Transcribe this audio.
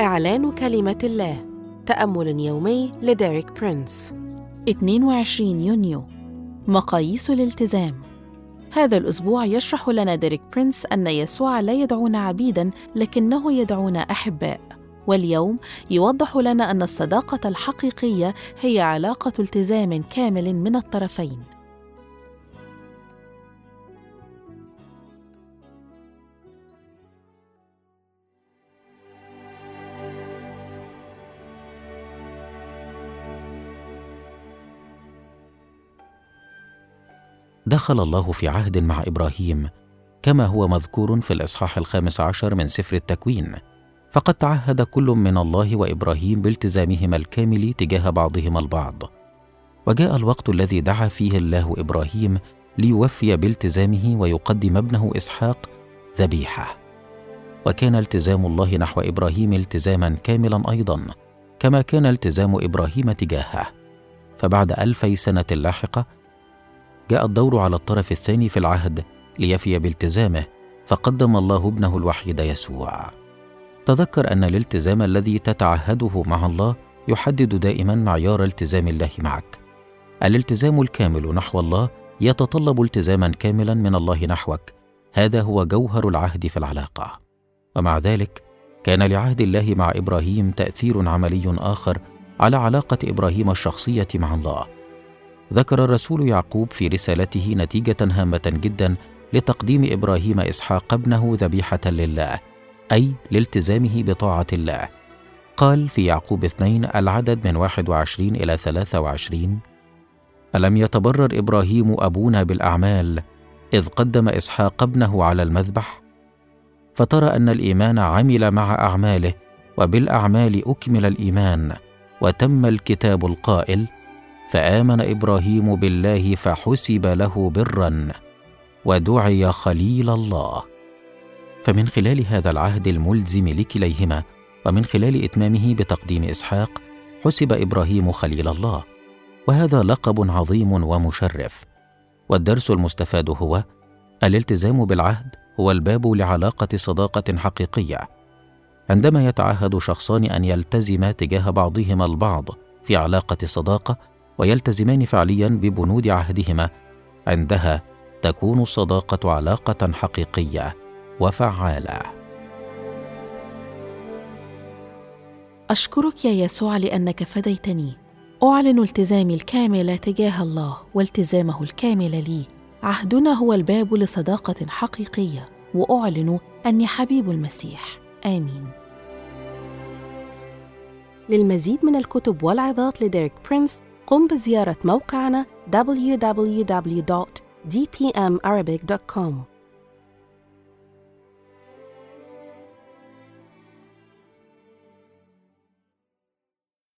إعلان كلمة الله تأمل يومي لديريك برينس. 22 يونيو مقاييس الالتزام. هذا الأسبوع يشرح لنا ديريك برينس أن يسوع لا يدعونا عبيداً لكنه يدعونا أحباء. واليوم يوضح لنا أن الصداقة الحقيقية هي علاقة التزام كامل من الطرفين. دخل الله في عهد مع إبراهيم كما هو مذكور في الإصحاح الخامس عشر من سفر التكوين. فقد تعهد كل من الله وإبراهيم بالتزامهما الكامل تجاه بعضهما البعض. وجاء الوقت الذي دعا فيه الله إبراهيم ليوفي بالتزامه ويقدم ابنه إسحاق ذبيحة. وكان التزام الله نحو إبراهيم التزاما كاملا أيضا كما كان التزام إبراهيم تجاهه. فبعد الفي سنة لاحقة جاء الدور على الطرف الثاني في العهد ليفي بالتزامه فقدم الله ابنه الوحيد يسوع. تذكر أن الالتزام الذي تتعهده مع الله يحدد دائما معيار التزام الله معك. الالتزام الكامل نحو الله يتطلب التزاما كاملا من الله نحوك. هذا هو جوهر العهد في العلاقة. ومع ذلك كان لعهد الله مع إبراهيم تأثير عملي آخر على علاقة إبراهيم الشخصية مع الله. ذكر الرسول يعقوب في رسالته نتيجة هامة جدا لتقديم إبراهيم إسحاق ابنه ذبيحة لله أي لالتزامه بطاعة الله. قال في يعقوب اثنين العدد من 21 إلى 23 ألم يتبرر إبراهيم أبونا بالأعمال إذ قدم إسحاق ابنه على المذبح؟ فترى أن الإيمان عمل مع أعماله وبالأعمال أكمل الإيمان وتم الكتاب القائل فآمن إبراهيم بالله فحسب له برا ودعي خليل الله. فمن خلال هذا العهد الملزم لكليهما ومن خلال إتمامه بتقديم إسحاق حسب إبراهيم خليل الله. وهذا لقب عظيم ومشرف. والدرس المستفاد هو الالتزام بالعهد هو الباب لعلاقة صداقة حقيقية. عندما يتعهد شخصان أن يلتزما تجاه بعضهما البعض في علاقة صداقة ويلتزمان فعليا ببنود عهدهما عندها تكون الصداقة علاقة حقيقية وفعالة. أشكرك يا يسوع لأنك فديتني. أعلن التزامي الكامل تجاه الله والتزامه الكامل لي. عهدنا هو الباب لصداقة حقيقية وأعلن أني حبيب المسيح. آمين. للمزيد من الكتب والعظات لديريك برينس قم بزيارة موقعنا www.dpmarabic.com